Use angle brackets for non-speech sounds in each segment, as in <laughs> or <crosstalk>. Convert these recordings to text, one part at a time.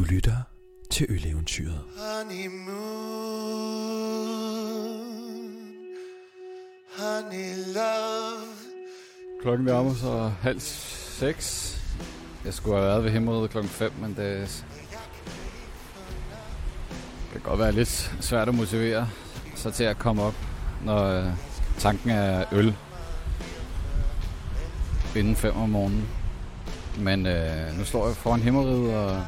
Du lytter til Øleventyret. Honeymoon, honey love. Klokken nærmer sig halv seks. Jeg skulle have været ved himmeriget klokken 5, men det kan godt være lidt svært at motivere sig til at komme op, når øh, tanken er øl inden 5 om morgenen. Men øh, nu står jeg foran himmeriget, og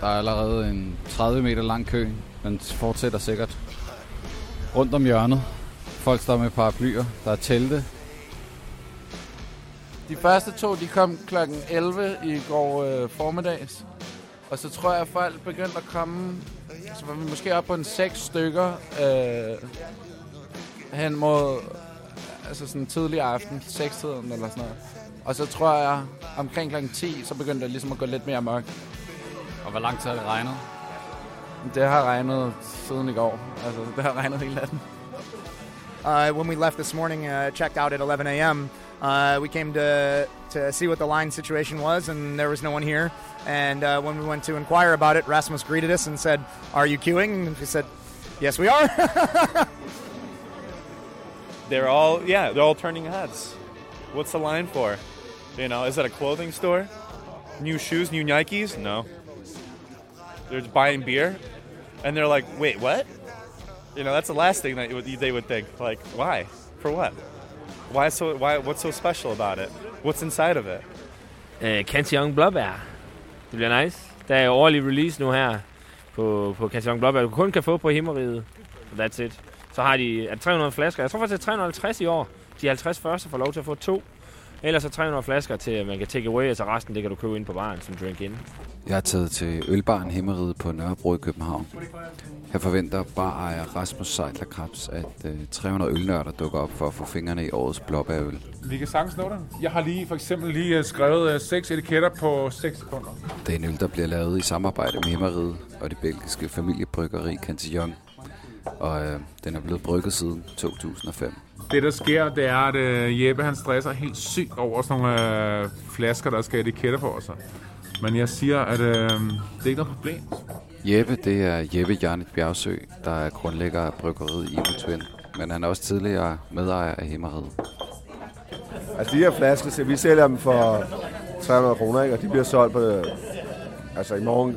der er allerede en 30 meter lang kø. Den fortsætter sikkert rundt om hjørnet. Folk står med paraplyer, der er telte, De første to, de kom kl. 11 i går øh, formiddags. Og så tror jeg, at folk begyndte at komme, så var vi måske op på en seks stykker øh, hen mod altså sådan tidlig aften, sekstiden eller sådan noget. Og så tror jeg, omkring kl. 10, så begyndte det ligesom at gå lidt mere mørkt. Og hvor lang tid har det regnet? Det har regnet siden i går. Altså, det har regnet hele natten. Uh, when we left this morning, uh, checked out at 11 a.m. Uh, we came to to see what the line situation was, and there was no one here. And uh, when we went to inquire about it, Rasmus greeted us and said, "Are you queuing?" And we said, "Yes, we are." <laughs> they're all yeah they're all turning heads what's the line for you know is it a clothing store new shoes new nikes no they're buying beer and they're like wait what you know that's the last thing that would- they would think like why for what why so why what's so special about it what's inside of it Uh, Cantillon Blåbær. Det bliver nice. Der er årlig release nu her på, på Cantillon Blåbær. Du kun kan få på himmeriget. That's it. Så har de er 300 flasker. Jeg tror faktisk, det er 350 i år. De 50 første får lov til at få to. Ellers er 300 flasker til, at man kan take away, og så resten det kan du købe ind på baren som drink in. Jeg er taget til Ølbaren Himmeriget på Nørrebro i København. Her forventer barejer Rasmus Seidler Krabs, at øh, 300 ølnørder dukker op for at få fingrene i årets blåbærøl. Vi kan sagtens nå det. Jeg har lige for eksempel lige øh, skrevet øh, seks etiketter på 6 sekunder. Det er en øl, der bliver lavet i samarbejde med Himmeriget og det belgiske familiebryggeri Cantillon. Og øh, den er blevet brygget siden 2005. Det, der sker, det er, at øh, Jeppe han stresser helt sygt over sådan nogle øh, flasker, der skal etiketter på sig. Men jeg siger, at øh, det er ikke noget problem. Jeppe, det er Jeppe Jarnit Bjergsø, der er grundlægger af bryggeriet Evil Twin. Men han er også tidligere medejer af Himmeriget. Altså de her flasker, så vi sælger dem for 300 kroner, ikke? og de bliver solgt på, øh, altså i morgen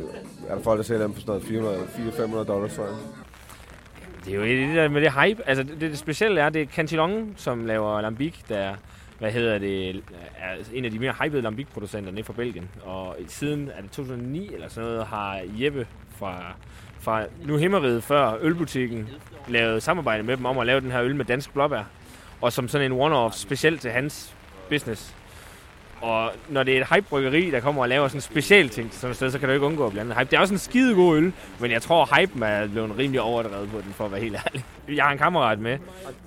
er der folk, der sælger dem for sådan noget 400-500 dollars, tror jeg. Det er jo det der med det hype. Altså, det, det specielle er, det er Cantillon, som laver lambic, der hvad hedder det, er altså, en af de mere hypede lambikproducenter nede fra Belgien. Og siden er det 2009 eller sådan noget, har Jeppe fra, fra nu Himmeriget før Ølbutikken lavet samarbejde med dem om at lave den her øl med dansk blåbær. Og som sådan en one-off specielt til hans business. Og når det er et hype-bryggeri, der kommer og laver sådan en speciel ting til sådan et sted, så kan du ikke undgå at blande hype. Det er også en skide god øl, men jeg tror, hypen er blevet rimelig overdrevet på den, for at være helt ærlig. Jeg har en kammerat med,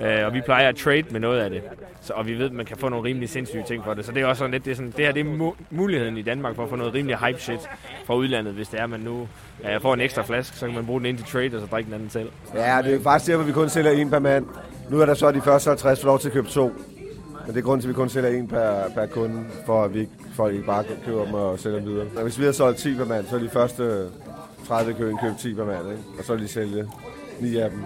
øh, og vi plejer at trade med noget af det. Så, og vi ved, at man kan få nogle rimelig sindssyge ting for det. Så det er også sådan lidt, det, er sådan, det her det er mu- muligheden i Danmark for at få noget rimelig hype shit fra udlandet, hvis det er, man nu øh, får en ekstra flaske, så kan man bruge den ind til trade, og så drikke den anden selv. Ja, det er faktisk derfor, vi kun sælger en per mand. Nu er der så de første 50 for lov til at købe to. Men det er grunden til, at vi kun sælger en per, per kunde, for at vi ikke, folk ikke bare køber dem og sælger dem videre. Og hvis vi har solgt 10 per mand, så er de første 30 i køen købt 10 per mand, ikke? og så vil de sælge 9 af dem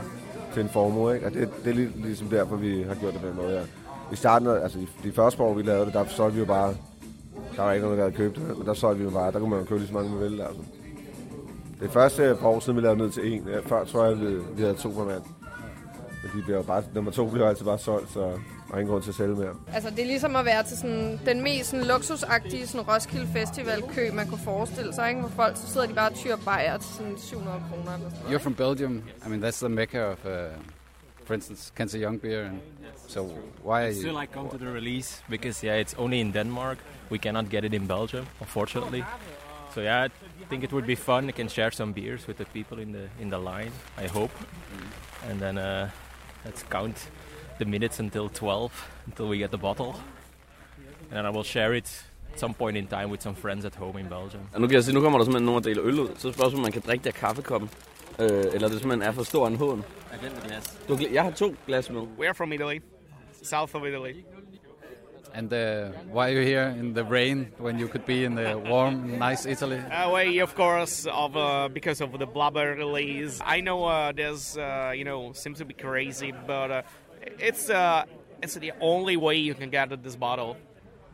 til en formue. Ikke? Og det, det er lidt ligesom derfor, vi har gjort det på den måde. Ja. I starten, altså de, første år, vi lavede det, der solgte vi jo bare, der var ikke nogen, der havde købt det, men der solgte vi jo bare, der kunne man jo købe lige så mange, man ville. Altså. Det første par år siden, vi lavede ned til en. Ja, før tror jeg, vi, vi havde to per mand. Men de bliver bare, nummer to bliver altid bare solgt, så der er ingen grund til at sælge mere. Altså, det er ligesom at være til sådan, den mest sådan, luksusagtige sådan, Roskilde Festival kø, man kunne forestille sig, ikke? Hvor folk, så sidder de bare og tyrer bajer til sådan 700 kroner eller sådan. You're from Belgium. I mean, that's the mecca of, uh, for instance, Cantillon beer. And so why are I still you? like come to the release because yeah, it's only in Denmark. We cannot get it in Belgium, unfortunately. So yeah, I think it would be fun. I can share some beers with the people in the in the line. I hope, and then uh, let's count the minutes until 12 until we get the bottle, and then I will share it at some point in time with some friends at home in Belgium. Og nu kan jeg sige, nu kommer der simpelthen nogen, der deler øl ud. Så spørgsmålet, om man kan drikke det af kaffekoppen. Øh, eller det simpelthen er for stor en hån. I get the glass. Du, jeg har to glas med. We're from Italy, south of Italy. And uh, why are you here in the rain when you could be in the warm, nice Italy? Uh, well, of course, of uh, because of the blubber release. I know uh, there's, uh, you know, seems to be crazy, but uh, it's uh, it's the only way you can get this bottle.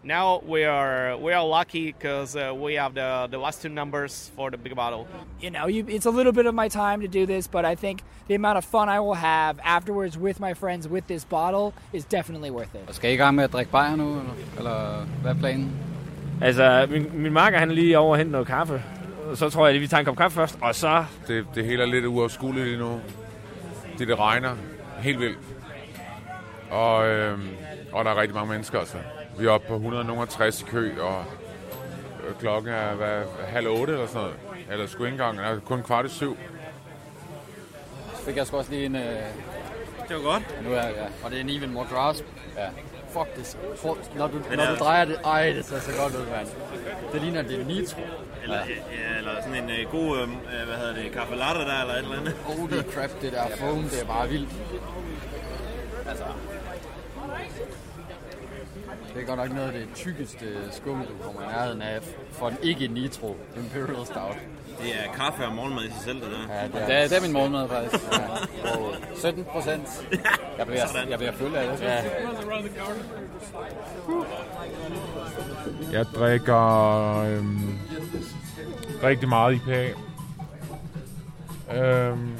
Now we are we are lucky because uh, we have the the last two numbers for the big bottle. you know, you, it's a little bit of my time to do this, but I think the amount of fun I will have afterwards with my friends with this bottle is definitely worth it. Skal I i gang med at drikke bajer nu, eller, eller hvad er planen? Altså, min, min marker han er lige over og hente noget kaffe. Så tror jeg, at vi tager en kop kaffe først, og så... Det, det hele er lidt uafskueligt lige nu. Det, det regner helt vildt. Og, øhm, og der er rigtig mange mennesker, altså. Vi er oppe på 160 i kø, og øh, klokken er hvad, halv otte eller sådan noget. Eller sgu ikke engang, er kun kvart i syv. Så fik jeg sgu også lige en... Øh... Det var godt. Nu er jeg, ja. Og det er en even more grasp. Ja. Fuck det. For, når du, når du drejer det, ej, det ser så godt ud, mand. Det ligner, det er nitro. Eller, ja, eller sådan en øh, god, øh, øh, hvad hedder det, kaffe latte der, eller et eller andet. Holy crap, det der foam, det er bare vildt. Det er godt nok noget af det tykkeste skum, du kommer i nærheden af for en ikke nitro Imperial Stout. Det er kaffe og morgenmad i sig selv, det der. Ja, det er, det er min morgenmad, faktisk. Ja. Og 17 procent. <laughs> Jeg bliver, Sådan. jeg bliver fuld af det. Ja. Jeg drikker øhm, rigtig meget IPA. Øhm,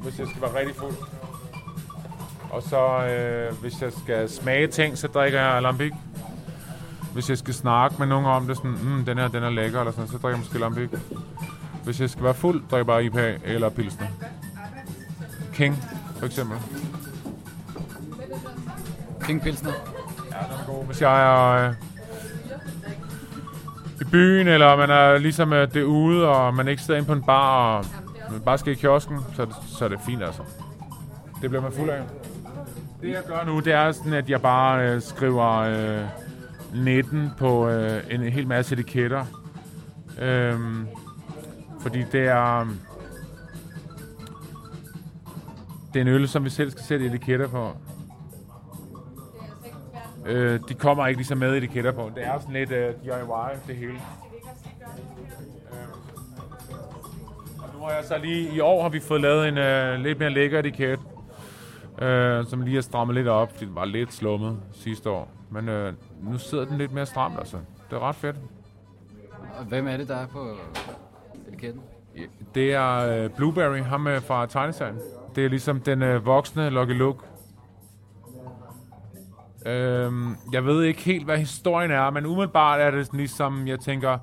hvis jeg skal være rigtig fuld. Og så, øh, hvis jeg skal smage ting, så drikker jeg Lambic. Hvis jeg skal snakke med nogen om det, sådan, mm, den her, den er lækker, eller sådan, så drikker jeg måske Lambic. Hvis jeg skal være fuld, drikker jeg bare IPA eller Pilsner. King, for eksempel. King Pilsner. Ja, den er god. Hvis jeg er øh, i byen, eller man er ligesom øh, det er ude, og man ikke sidder inde på en bar, og man bare skal i kiosken, så så er det fint altså. Det bliver man fuld af. Det jeg gør nu, det er sådan, at jeg bare øh, skriver øh, 19 på øh, en hel masse etiketter. Øhm, fordi det er... Det er en øl, som vi selv skal sætte etiketter på. Øh, de kommer ikke ligesom med etiketter på. Det er sådan lidt øh, DIY, det hele. Øh, og nu har jeg så lige... I år har vi fået lavet en øh, lidt mere lækker etiket. Øh, som lige er strammet lidt op, fordi den var lidt slummet sidste år. Men øh, nu sidder den lidt mere stramt, altså. Det er ret fedt. Og hvem er det, der er på etiketten? Det er øh, Blueberry, ham øh, fra tegneserien. Det er ligesom den øh, voksne Lucky Luke. Øhm, jeg ved ikke helt, hvad historien er, men umiddelbart er det ligesom, jeg tænker,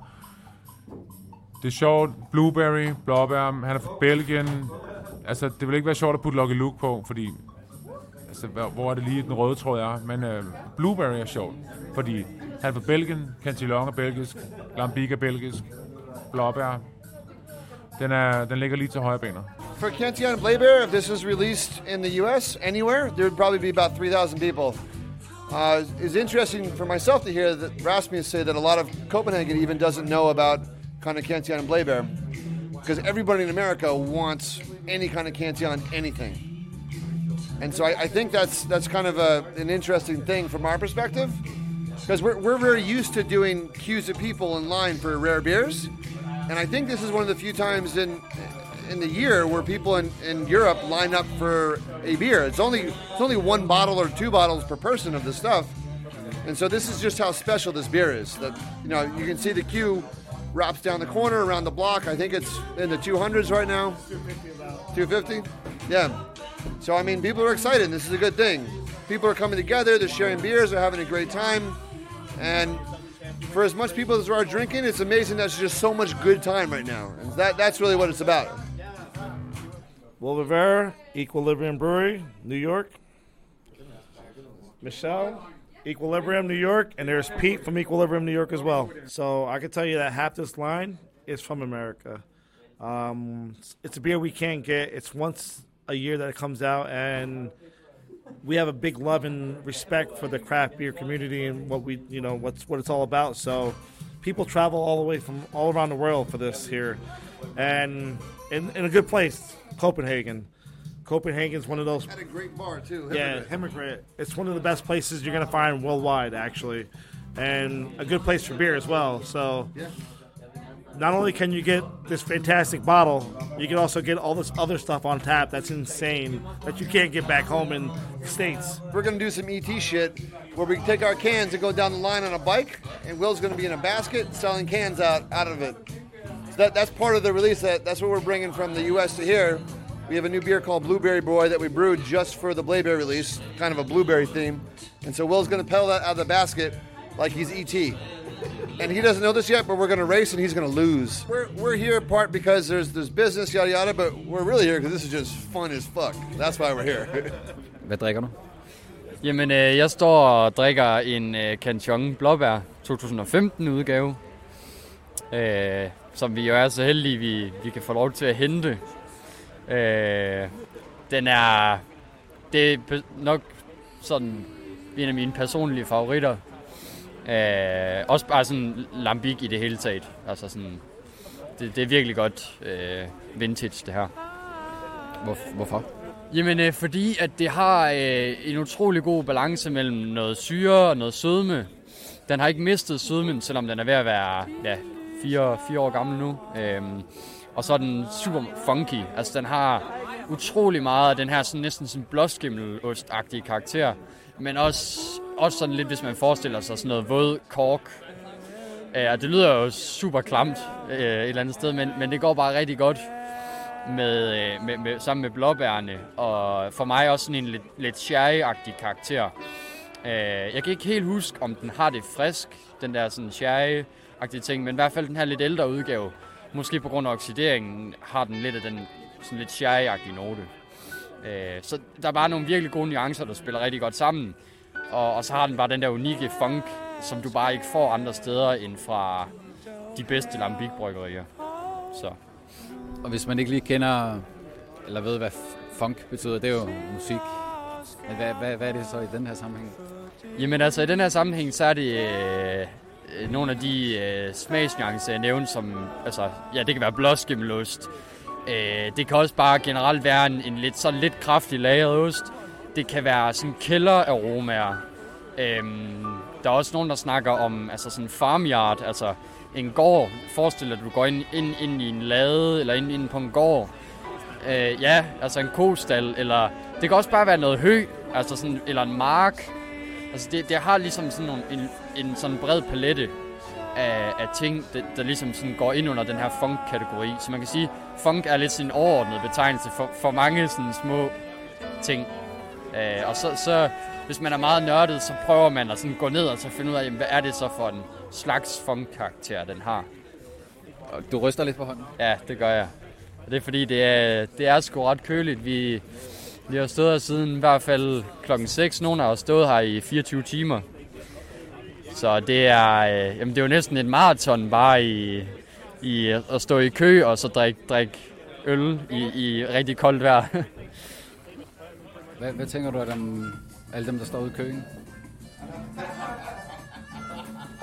det er sjovt, Blueberry, Blåbær, han er fra Belgien. Altså, det vil ikke være sjovt at putte Lucky Luke på, fordi, altså, hvor, er det lige, den røde er. Men øh, Blueberry er fordi han er fra Belgien, Cantillon er belgisk, Lambic er belgisk, Blåbær. Den, er, den ligger lige til højre benet. For Cantillon and Blaebeer, if this was released in the U.S. anywhere, there would probably be about 3,000 people. Uh, it's interesting for myself to hear that Rasmus say that a lot of Copenhagen even doesn't know about kind of Cantillon and Blaebeer because everybody in America wants any kind of Cantillon anything. And so I, I think that's that's kind of a, an interesting thing from our perspective because we're, we're very used to doing queues of people in line for rare beers. And I think this is one of the few times in in the year where people in, in Europe line up for a beer. It's only it's only one bottle or two bottles per person of the stuff. And so this is just how special this beer is. That you know, you can see the queue wraps down the corner around the block. I think it's in the 200s right now. 250? Yeah. So I mean, people are excited. This is a good thing. People are coming together. They're sharing beers. They're having a great time. And for as much people as are drinking, it's amazing that's just so much good time right now. And that that's really what it's about. Will Rivera, Equilibrium Brewery, New York. Michelle, Equilibrium, New York, and there's Pete from Equilibrium, New York as well. So I can tell you that half this line is from America. Um, it's a beer we can't get. It's once a year that it comes out, and we have a big love and respect for the craft beer community and what we, you know, what's what it's all about. So people travel all the way from all around the world for this here, and in, in a good place, Copenhagen. Copenhagen's one of those. At a great bar too. Yeah, Himmigrant. It's one of the best places you're gonna find worldwide, actually, and a good place for beer as well. So, not only can you get this fantastic bottle, you can also get all this other stuff on tap that's insane that you can't get back home in the states. We're gonna do some ET shit where we take our cans and go down the line on a bike, and Will's gonna be in a basket selling cans out out of it. So that, that's part of the release. That that's what we're bringing from the U.S. to here. We have a new beer called Blueberry Boy that we brewed just for the Blayberry release, kind of a blueberry theme. And so Will's gonna pedal that out of the basket like he's ET. And he doesn't know this yet, but we're going to race and he's going to lose. We're, we're here part because there's there's business, yada yada, but we're really here because this is just fun as fuck. That's why we're here. <laughs> Hvad drikker du? Jamen, øh, jeg står og drikker en øh, Canchong Blåbær 2015 udgave, øh, som vi jo er så heldige, vi, vi kan få lov til at hente. Øh, den er, det er nok sådan en af mine personlige favoritter. Øh, også bare sådan Lambic i det hele taget. Altså sådan, det, det er virkelig godt øh, vintage, det her. Hvor, hvorfor? Jamen, øh, fordi at det har øh, en utrolig god balance mellem noget syre og noget sødme. Den har ikke mistet sødmen, selvom den er ved at være ja, fire, fire år gammel nu. Øhm, og så er den super funky. Altså, den har utrolig meget af den her sådan, næsten sådan blåskimmelost-agtige karakter. Men også, også sådan lidt, hvis man forestiller sig sådan noget våd kork. Øh, og det lyder jo super klamt øh, et eller andet sted, men, men det går bare rigtig godt med, øh, med, med, sammen med blåbærne, og for mig også sådan en lidt, lidt sherry-agtig karakter. Øh, jeg kan ikke helt huske, om den har det frisk, den der sådan sherry-agtige ting, men i hvert fald den her lidt ældre udgave, måske på grund af oxideringen, har den lidt af den sådan lidt sherry-agtige note. Øh, så der er bare nogle virkelig gode nuancer, der spiller rigtig godt sammen. Og, og så har den bare den der unikke funk, som du bare ikke får andre steder end fra de bedste Lambic-bryggerier. Så. Og hvis man ikke lige kender, eller ved, hvad funk betyder, det er jo musik. Men hvad, hvad, hvad er det så i den her sammenhæng? Jamen altså, i den her sammenhæng, så er det øh, øh, nogle af de øh, smagsnuancer, jeg nævnte, som, altså, ja, det kan være blåskimmelost. Øh, det kan også bare generelt være en, en lidt, sådan lidt kraftig lagret ost. Det kan være sådan kælderaromaer. Øhm, der er også nogen, der snakker om altså sådan farmyard, altså en gård. Forestil dig, at du går ind, ind, ind i en lade, eller ind, ind på en gård. Øh, ja, altså en kostal, eller det kan også bare være noget hø, altså sådan, eller en mark. Altså det, det har ligesom sådan nogle, en, en sådan bred palette af, af ting, der, der ligesom sådan går ind under den her funk-kategori. Så man kan sige, funk er lidt sin overordnede betegnelse for, for mange sådan små ting. Øh, og så, så, hvis man er meget nørdet, så prøver man at sådan gå ned og så finde ud af, jamen, hvad er det så for en slags funk-karakter, den har. Og du ryster lidt på hånden? Ja, det gør jeg. Og det er fordi, det er, det er sgu ret køligt. Vi, vi har stået her siden i hvert fald klokken 6. Nogle har stået her i 24 timer. Så det er, øh, jamen det er jo næsten et maraton bare i, i at stå i kø og så drikke, drikke øl i, i rigtig koldt vejr. <laughs> Hvad, hvad tænker du om alle dem, der står ude i køen?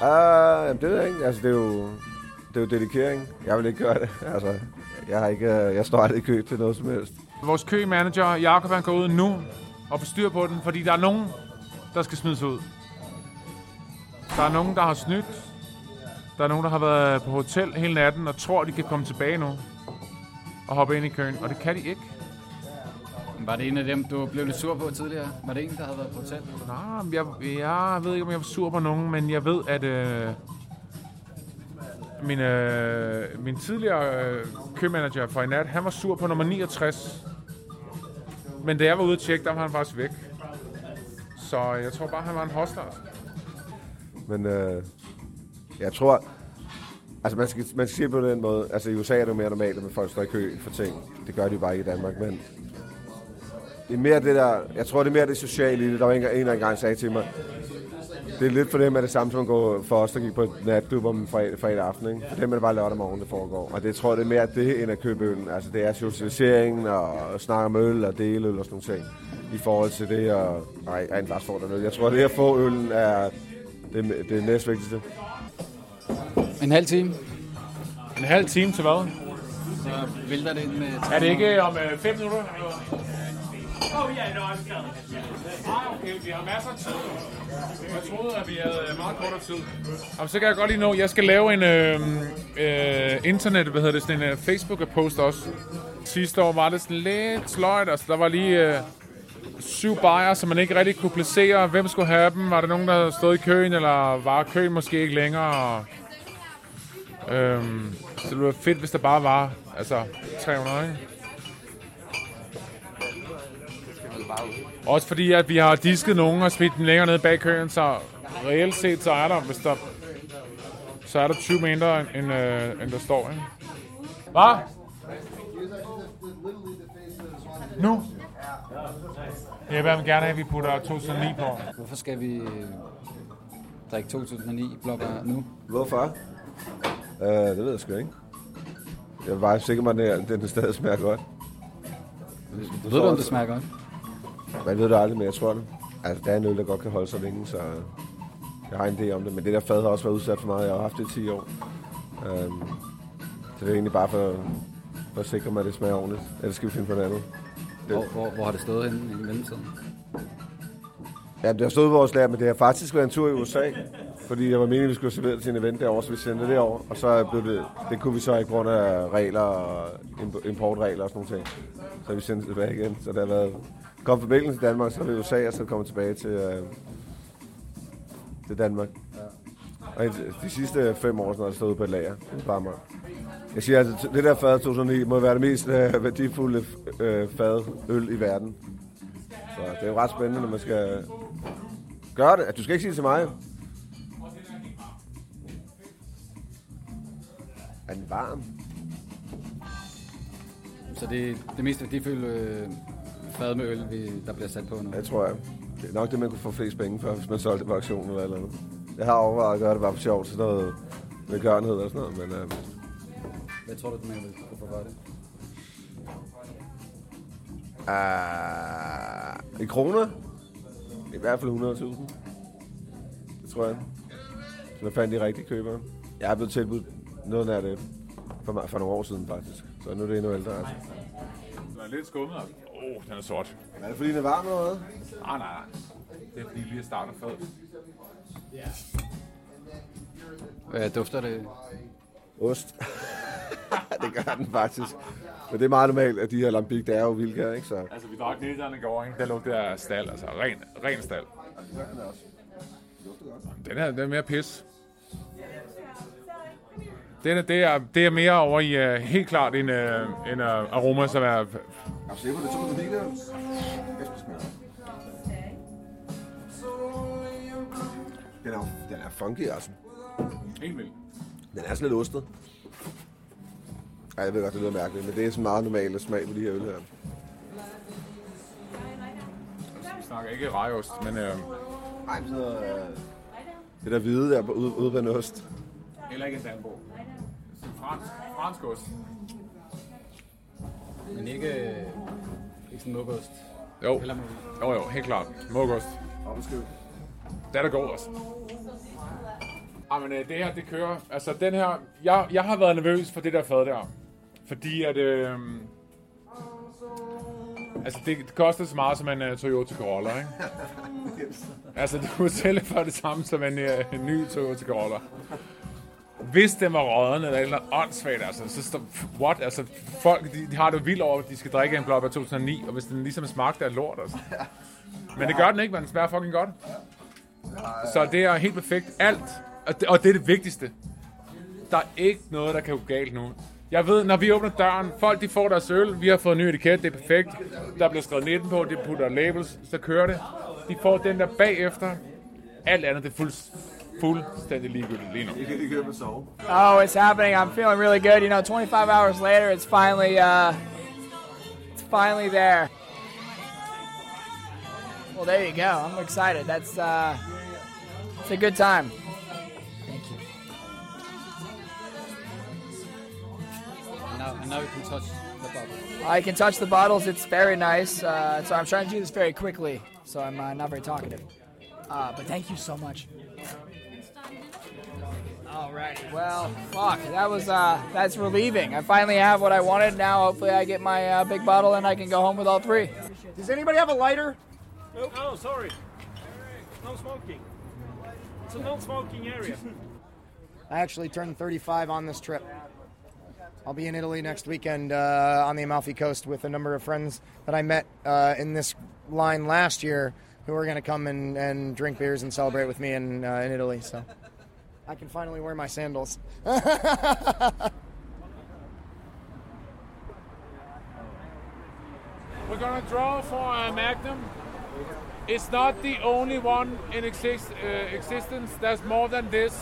Ah, jamen, det ved jeg ikke. Altså, det er jo, det er jo dedikering. Jeg vil ikke gøre det. <laughs> Altså, jeg, har ikke, øh, jeg står aldrig i kø til noget som helst. Vores kømanager, Jakob, han går ud nu og får styr på den, fordi der er nogen, der skal smides ud. Der er nogen, der har snydt. Der er nogen, der har været på hotel hele natten og tror, de kan komme tilbage nu og hoppe ind i køen, og det kan de ikke. Var det en af dem, du blev lidt sur på tidligere? Var det en, der havde været på hotel? Nej, jeg, jeg ved ikke, om jeg var sur på nogen, men jeg ved, at øh, min, øh, min tidligere øh, købmanager for i nat, han var sur på nummer 69. Men da jeg var ude at tjekke, der var han faktisk væk. Så jeg tror bare, han var en hostler. Men øh, jeg tror... Altså, man skal, man skal sige på den måde. Altså, i USA er det jo mere normalt, at folk står i kø for ting. Det gør de jo bare ikke i Danmark, men... Det er mere det der... Jeg tror, det er mere det sociale i det. Der var en, en engang sagde til mig, det er lidt for dem, at det samme som at gå for os, der gik på et natklub om fredag, fredag aften. Ikke? For dem er det bare lørdag morgen, det foregår. Og det tror jeg, det er mere det, end at købe øl. Altså, det er socialiseringen og snakke om øl og dele øl og sådan nogle ting. I forhold til det at... Nej, rent faktisk får der øl. Jeg tror, det at få øllen er det, det næstvigtigste. En halv time. En halv time til hvad? Så vælter det ind med... Er det ikke om 5 øh, minutter? Oh yeah, no, I'm telling Ah, okay, vi har masser af tid. Jeg troede, at vi havde øh, meget kortere tid. Og så kan jeg godt lige nå, jeg skal lave en øh, øh, internet, hvad hedder det, sådan en uh, Facebook-post også. Sidste år var det sådan lidt sløjt, altså der var lige øh, syv bajer, som man ikke rigtig kunne placere. Hvem skulle have dem? Var der nogen, der stod i køen, eller var køen måske ikke længere? Øhm, så det ville være fedt, hvis der bare var altså 300, ikke? Også fordi, at vi har disket nogen og smidt dem længere ned bag køen, så reelt set, så er der, hvis der, så er der 20 mindre, end, øh, end der står, ikke? Hvad? Nu? Jeg vil gerne have, at vi putter 2009 på. Hvorfor skal vi øh, drikke 2009 blokker nu? Hvorfor? Uh, det ved jeg sgu ikke. Jeg er bare sikker på, at den, den stadig smager godt. Ved du, om det smager godt? Man ved det aldrig, men jeg tror det. Altså, der er en øl, der godt kan holde sig længe, så jeg har en idé om det. Men det der fad har også været udsat for meget. Jeg har haft det i 10 år. Um, så det er egentlig bare for, for at sikre mig, at det smager ordentligt. Ellers skal vi finde på noget andet. Hvor, hvor, hvor har det stået henne i mellemtiden? Ja, det har stået på vores lær, men det har faktisk været en tur i USA. Fordi jeg var meningen, at vi skulle servere det til en event derovre, så vi sendte det derovre. Og så blev det, det kunne vi så ikke grund af regler og importregler og sådan nogle ting. Så vi sendte det tilbage igen. Så det har været kom fra Belgien til Danmark, så er vi i USA, og så kommer tilbage til, øh, til Danmark. Ja. Og de sidste fem år, så har det stået på et lager. Bare mig. Jeg siger altså, det der fad 2009 må være det mest øh, værdifulde øh, fad øl i verden. Så det er jo ret spændende, når man skal gøre det. Du skal ikke sige det til mig. Er den varm? Så det er det mest værdifulde øh, fad med øl, vi, der bliver sat på nu? Det tror jeg. Det er nok det, man kunne få flest penge for, hvis man solgte det på auktion eller eller andet. Jeg har overvejet at gøre det bare for sjovt, så noget med gørenhed og sådan noget, men... Øh, Hvad tror du, man vil kunne få for det? Uh, I kroner? I hvert fald 100.000. Det tror jeg. Så jeg fandt de rigtige købere. Jeg er blevet tilbudt noget af det for, mig, for nogle år siden faktisk. Så nu er det endnu ældre. Altså. Den er lidt skummet. Åh, oh, den er sort. Er det fordi, den er varm eller hvad? Nej, nej, nej. Det er fordi, vi lige starter fad. Ja. Hvad dufter det? Ost. <laughs> det gør den faktisk. Men det er meget normalt, at de her lambik, der er jo vildkær, ikke? Så... Altså, vi drak ned i går, ikke? Der lugter af stald, altså ren, ren stald. Den her, den er mere pis. Det er, det er, det er mere over i uh, helt klart en, uh, en uh, aroma, som er... Jeg på det, så på det der. Den er, den er funky, altså. Helt vildt. Den er sådan lidt ostet. Ej, jeg ved godt, det lyder mærkeligt, men det er sådan meget normalt smag på de her øl her. Vi snakker ikke rejost, men... Øh... Ej, men så... Øh, det der hvide der ude, ude ved en ost. Heller ikke en Danbo. Fransk, fransk ost. Men ikke, ikke sådan mukost? Jo. jo, jo, helt klart. Mukost. Det er da god også. Ah, men øh, det her, det kører. Altså, den her... Jeg, jeg har været nervøs for det der fad der. Fordi at... Øh, altså, det, det koster så meget som en uh, Toyota Corolla, ikke? <laughs> altså, det kunne sælge for det samme som en, uh, en ny Toyota Corolla. Hvis den var råden eller eller åndssvagt, altså, så står, what? Altså, folk, de, de har det vildt over, at de skal drikke en blåbær 2009, og hvis den ligesom smagte af lort, altså. Men det gør den ikke, men den smager fucking godt. Så det er helt perfekt. Alt. Og det, og det er det vigtigste. Der er ikke noget, der kan gå galt nu. Jeg ved, når vi åbner døren, folk de får deres øl, vi har fået en ny etiket, det er perfekt. Der bliver skrevet 19 på, det putter labels, så kører det. De får den der bagefter. Alt andet, det er fuldstændig fuldstændig ligegyldigt lige nu. Oh, it's happening. I'm feeling really good. You know, 25 hours later, it's finally, uh, it's finally there. Well, there you go. I'm excited. That's, uh, it's a good time. And now, and now you can touch the bottle. I can touch the bottles. It's very nice. Uh, so I'm trying to do this very quickly, so I'm uh, not very talkative. Uh, but thank you so much. Alrighty. Well, fuck. That was uh, that's relieving. I finally have what I wanted. Now, hopefully, I get my uh, big bottle and I can go home with all three. Does anybody have a lighter? Nope. Oh, sorry. No smoking. It's a non-smoking area. <laughs> I actually turned 35 on this trip. I'll be in Italy next weekend uh, on the Amalfi Coast with a number of friends that I met uh, in this line last year who are going to come and, and drink beers and celebrate with me in, uh, in Italy. So I can finally wear my sandals. <laughs> We're gonna draw for a Magnum. It's not the only one in exist, uh, existence. There's more than this.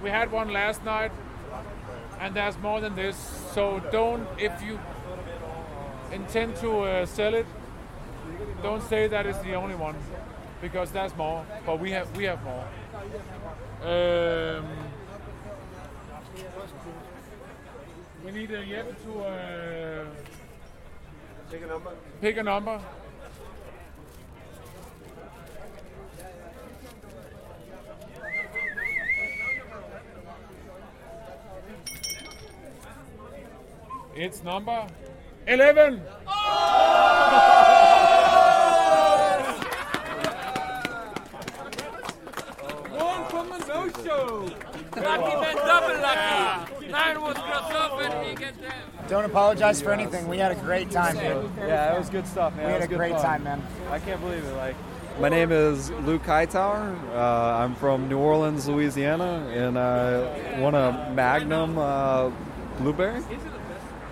We had one last night, and there's more than this. So don't, if you intend to uh, sell it, don't say that it's the only one, because there's more. But we have we have more. Um, we need a Jeppe to uh, Pick a number. pick a number. It's number 11. One from the no-show. Lucky man, double lucky. Nine was Krasov he gets that. Don't apologize for anything. We had a great time, dude. Yeah, it was good stuff, man. We It had was a good great fun. time, man. I can't believe it. Like, my name is Luke Hightower. Uh, I'm from New Orleans, Louisiana, and I won a Magnum uh, Blueberry.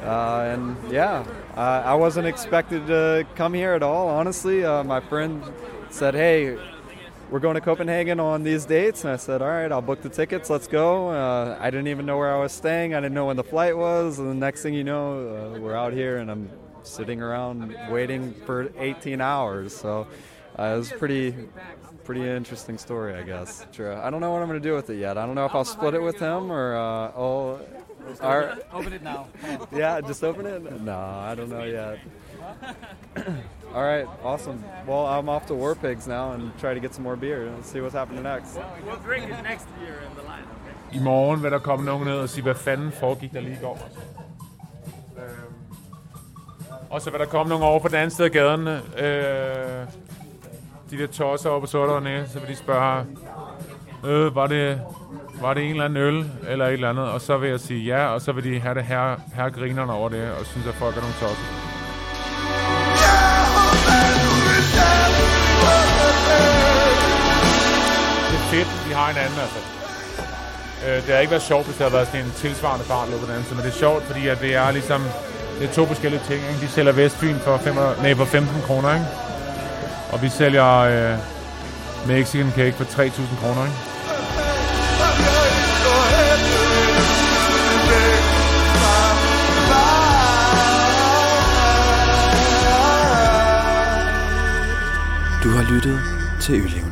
Uh, and yeah, uh, I wasn't expected to come here at all. Honestly, uh, my friend said, "Hey, we're going to Copenhagen on these dates," and I said, "All right, I'll book the tickets. Let's go." Uh, I didn't even know where I was staying. I didn't know when the flight was, and the next thing you know, uh, we're out here, and I'm sitting around waiting for 18 hours. So uh, it was pretty, pretty interesting story, I guess. True. I don't know what I'm going to do with it yet. I don't know if I'll split it with him or uh, I'll. Just open right. it- <laughs> open it now. Yeah, just open it. No, I don't know yet. <laughs> All right, awesome. Well, I'm off to War Pigs now and try to get some more beer. Let's see what's happening next. We'll drink it next year in the line, okay? I morgen vil der komme nogen ned og sige, hvad fanden foregik der lige i går. Øhm, og så vil der komme nogen over på den anden side af gaden. Øh, de der tosser over på Sorterne, så vil de spørge, øh, var det, var det en eller anden øl, eller et eller andet? Og så vil jeg sige ja, og så vil de have det her, her grinerne over det, og synes, at folk er nogle tosser. Det er fedt, vi har en anden, altså. Øh, det har ikke været sjovt, hvis det havde været sådan en tilsvarende fart på den anden side, men det er sjovt, fordi at det er ligesom, det er to forskellige ting. Ikke? De sælger Vestfyn for, 5, nej, for 15 kroner, ikke? og vi sælger øh, Mexican cake for 3.000 kroner. Ikke? Lyttet til Øleventyret.